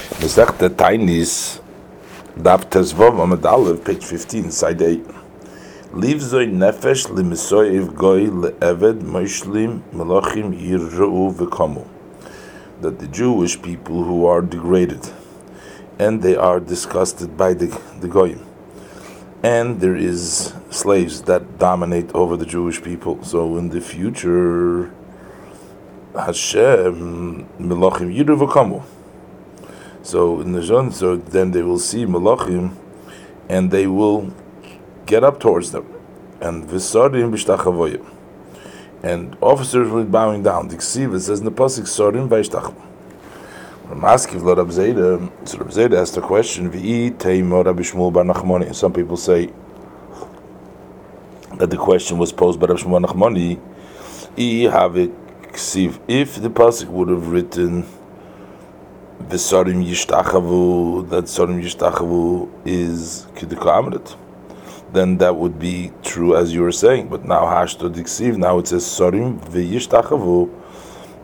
Mesech the Tainis, Dav Tezvov Amad Aleph, page 15, side 8. Leave zoi nefesh limisoyev goy le'eved moishlim melachim yirra'u v'komu. That the Jewish people who are degraded, and they are disgusted by the, the goyim. And there is slaves that dominate over the Jewish people. So in the future, Hashem melachim yirra'u v'komu so in the Zon, so then they will see Malachim, and they will get up towards them, and Visarim b'shtachavoyim, and officers be bowing down. The Ksiva says in the pasuk Sarim v'ishtachavoyim. I'm asking Lord Abzeda, so Abzeda asked a question, V'i teimor Rabbi Shmuel bar Nachmoni. Some people say that the question was posed by Rabbi Shmuel bar Nachmoni, if the pasuk would have written V'sarim yishtachavu, that sarim yishtachavu is kidduka then that would be true as you were saying. But now hashto diksiv, now it says sarim v'yishtachavu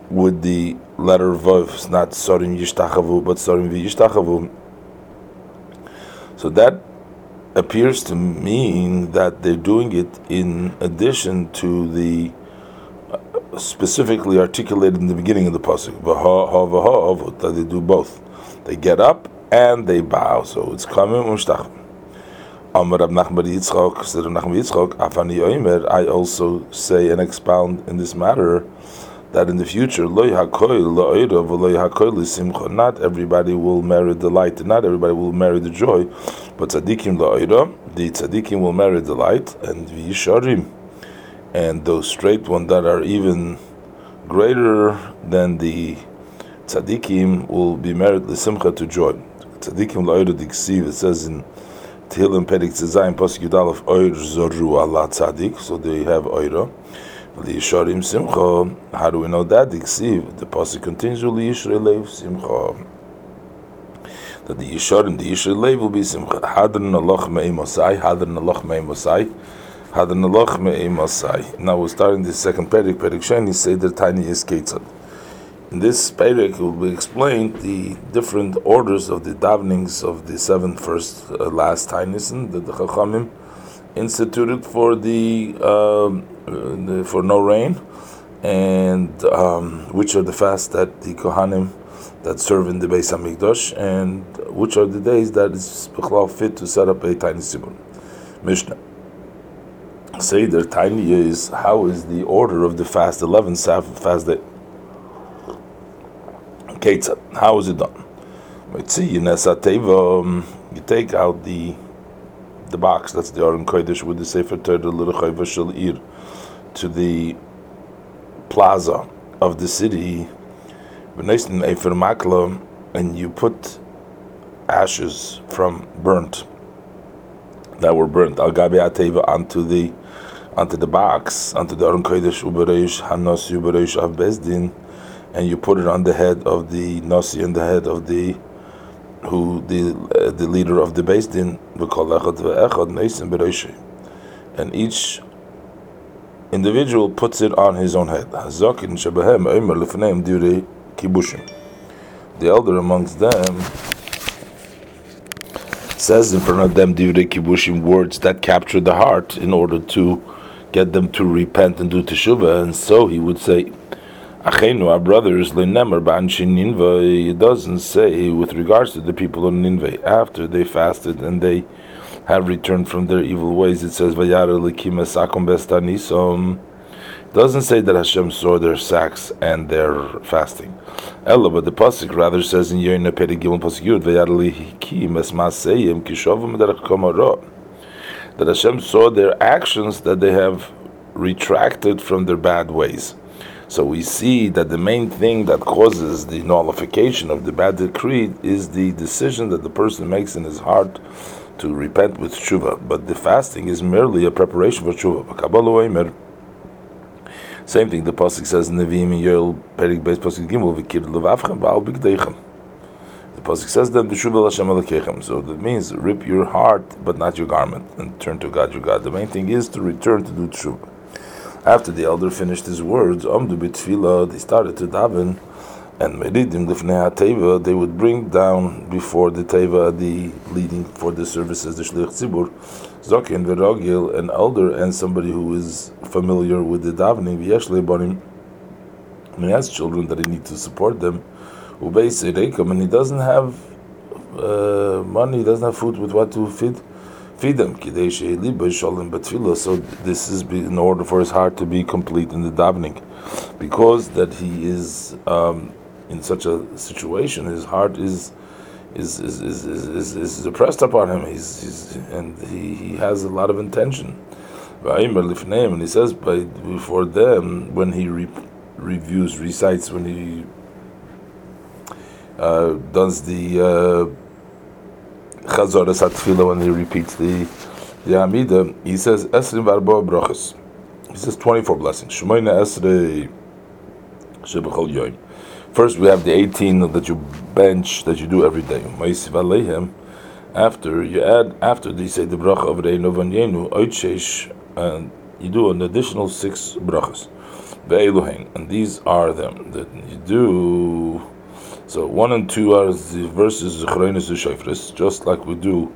with the letter vav, not sarim yishtachavu, but sarim v'yishtachavu. So that appears to mean that they're doing it in addition to the specifically articulated in the beginning of the pasuk. That they do both. They get up and they bow. So it's Oimer. I also say and expound in this matter that in the future. Not everybody will marry the light, not everybody will marry the joy, but. The tzaddikim will marry the light and v'yisharim and those straight ones that are even greater than the tzaddikim will be married l'simcha to joy. Tzaddikim la'oyer diksiv, it says in Tehillim Perik Tzazayim Pasuk Yudal of Zoru Allah Tzaddik, so they have Oyer. Liyisharim Simcha, how do we know that? Diksiv, the Pasuk continues, Liyishrei Leiv Simcha. That the Yisharim, the Yishrei Leiv will be Simcha. Hadran Allah Me'im Osai, Hadran Allah Me'im Osai, now we're starting the second Perik, Perik Sheni, the tiny is Ketzad. In this Perik will be explained the different orders of the davenings of the seven first uh, last Tainisen that the Chachamim instituted for the, um, the, for no rain, and um, which are the fasts that the Kohanim that serve in the Beis Hamikdash, and which are the days that is fit to set up a tiny sibur. Mishnah. Seder tiny is how is the order of the fast 11 fast day? Ketzat, how is it done? Um, you take out the the box, that's the Aron Kodesh with the Sefer Torah L'Rechoy Shel Ir to the plaza of the city, and you put ashes from burnt that were burnt. Al onto the onto the box, onto the Aron Kodesh Ubereish Hanos Ubereish of Beis Din, and you put it on the head of the Nasi and the head of the who the uh, the leader of the Beis Din, and each individual puts it on his own head. The elder amongst them says in front of them divrei kibushim words that capture the heart in order to get them to repent and do teshuvah, and so he would say, Achenu, our brothers, lenemer ba'anshin ninva, it doesn't say with regards to the people of Ninveh, after they fasted and they have returned from their evil ways, it says, Vayara sakom bestanisom, doesn't say that Hashem saw their sacks and their fasting. Ella, but the pasuk rather says in Yoina Perigim pasuk Yud, Vayara lehikim es maseyim kishovim derech komorah that Hashem saw their actions that they have retracted from their bad ways. So we see that the main thing that causes the nullification of the bad decree is the decision that the person makes in his heart to repent with tshuva. But the fasting is merely a preparation for tshuva. Same thing the pasuk says in the Nevi'im Yoel Perik Beis Pasuk Gimel V'kir Levavchem Ba'al Bigdeichem. The pasuk says then b'shuv Hashem alekechem. So that means rip your heart, but not your garment, and turn to God, your God. The main thing is to return to do tshuva. After the elder finished his words, Amdu b'tfila, they started to daven. And Meridim Lifnei Teva, they would bring down before the Teva, the leading for the services, the Shlich Tzibur, Zokin, Verogil, an elder, and somebody who is familiar with the davening, V'yesh Leibonim, and he has children that he needs to support them, and he doesn't have uh, money, he doesn't have food with what to feed feed them. So this is in order for his heart to be complete in the davening, because that he is um, in such a situation, his heart is is is is, is, is depressed upon him. He's, he's and he, he has a lot of intention. And he says by before them when he re, reviews, recites, when he uh, does the uh, Chazoras when he repeats the the Amida, he says Esrim Varbo Brachas. He says 24 blessings. Shemoyna Esrei Shebechol Yoim. First, we have the 18 that you bench that you do every day. After you add, after they say the bracha of Reinu Vanyenu, and you do an additional six brachas. And these are them that you do. So one and two are the verses Zechroinus Shofris, just like we do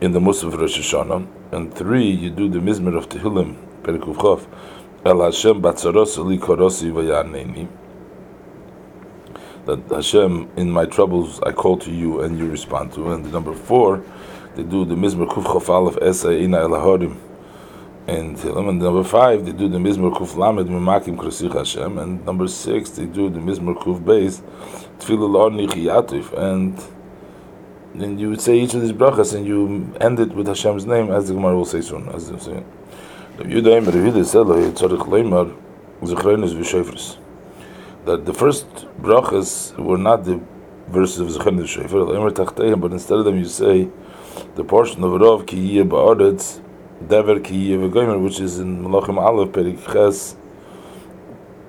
in the Musaf Rosh Hashanah. And three, you do the Mizmer of Tehillim, Perikuv Chof, El Hashem Batzaros Li Korosi Vayaneni that Hashem, in my troubles, I call to you and you respond to. And the number four, they do the Mizmor Kuf Chofal of Esa Ina Elahorim. And um, and number five, they do the Mizmor Kuf Lamed Mimakim Krasich Hashem. And number six, they do the Mizmor Kuf Beis Tfilah Nichiyatif. And then you would say each of these brachas and you end it with Hashem's name, as the Gemara will say soon. As they say. The Yudaim Revidah Selah Yitzarich Leimar Zechrenis V'Shefris that the first brachas were not the verses of Zechem Shofar, but instead of them you say the portion of Rav Ki Yeh Ba'aretz, Dever Ki Yeh V'Goymer, which is in Malachim Aleph, Perik Ches,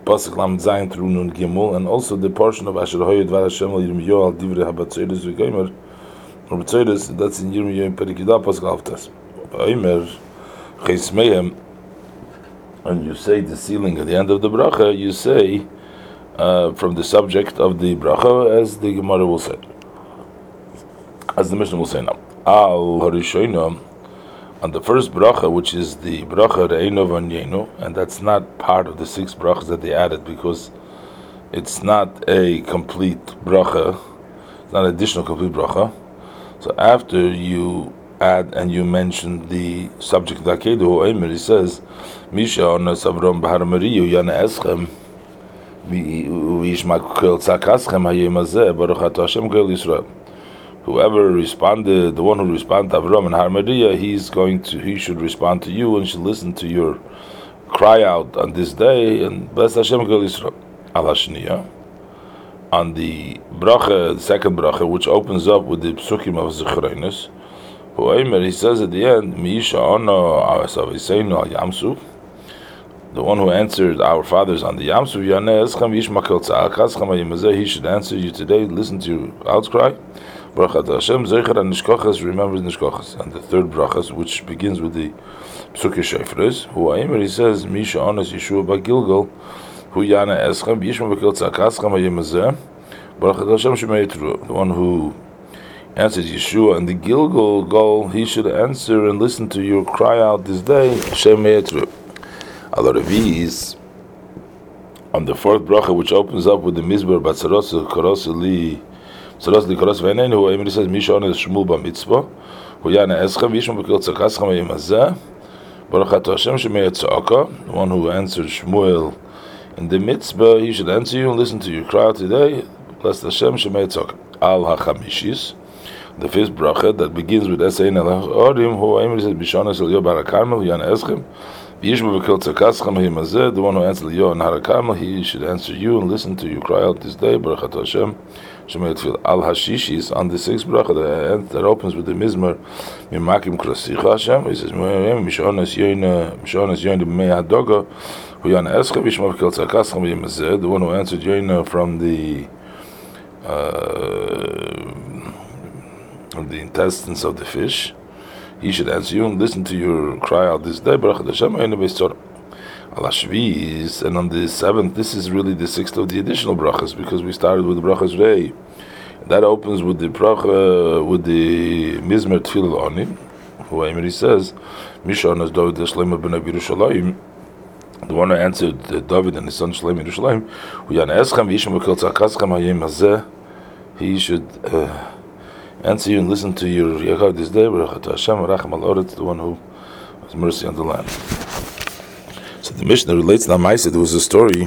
Pasuk Lam Zayin through Nun Gimel, and also the portion of Asher Hoyed Var Hashem Al Yirmiyo Al Divrei HaBatzoyres V'Goymer, or Batzoyres, that's in Yirmiyo in Perik Yidah Pasuk Alftas. V'Oymer, Ches and you say the ceiling at the end of the bracha, you say, uh, from the subject of the bracha, as the Gemara will say, as the Mishnah will say now. Al Harishoina, on the first bracha, which is the bracha Re'eno Vanyeno, and that's not part of the six brachas that they added because it's not a complete bracha, it's not an additional complete bracha. So after you add and you mention the subject of the Akedu, he says, Misha Onas Avram Bahar Mariyu Yana Eschem. Whoever responded, the one who responded to Avram and Harmadiya, he's going to, he should respond to you and should listen to your cry out on this day and bless Hashem Gel Yisrael. Al On the bracha, the second bracha, which opens up with the psukim of Zechreines, he says at the end, Miisha Ono Asaviseinu Al Yamsuf, the one who answered our fathers on the Yamsu he should answer you today. Listen to your outcry. Brachat Hashem Zeicher and Nishkochas remembers Nishkochas. And the third brachas, which begins with the Psuke Shefres, who Aimer he says Misha Onas Yeshua Bagilgal, who Yana Eschem Yishma Bakil Tzakaschem Hayemazeh. Brachat Hashem Shemayitru, the one who answers Yeshua and the Gilgal goal, he should answer and listen to your cry out this day. A lot of these on the fourth bracha, which opens up with the Mizbar Batzaros Korosili Tzaros Li Koros Veinen, who Emir says Mishon is Shmuel BaMitzpah, who Yana Eschem Vishma Bekil Tzakaschem Yemazeh, Baruch Hashem Shemei Tzaka, the one who answered Shmuel in the Mitzpah, he should answer you and listen to your cry today. Bless Hashem Shemei Tzaka. Al HaChamishis, the fifth bracha that begins with Esein El Orim, who Emir says Bishon Es El Yobar Yana Eschem, the one who answered Yo and Harakam, he should answer you and listen to you cry out this day, Baruch Hashem. Shemayat fil al hashishis on the sixth bracha that, opens with the mizmer mimakim krasicha Hashem. He says mishonas yoina mishonas yoina b'mei hadoga hu yana escha v'shmav kel tzakascham v'yemazeh. The one who answered yoina from the uh, from the intestines of the fish he should answer you and listen to your cry out this day. Baruch Hashem, Alashvis, and on the seventh, this is really the sixth of the additional brachas because we started with the brachas rei. That opens with the bracha with the mizmer tefillah oni. Who Emery says, Mishon as David Shlomo ben Yerushalayim. The one who answered uh, David and his son Shlomo Yerushalayim, who yan eschem v'yishim v'kol tzakaschem hayim hazeh. He should uh, answer you and listen to your Yachad this day. Baruch Hashem, Rachem al the one who has mercy on the land. So the Mishnah relates to Maisa. There was a story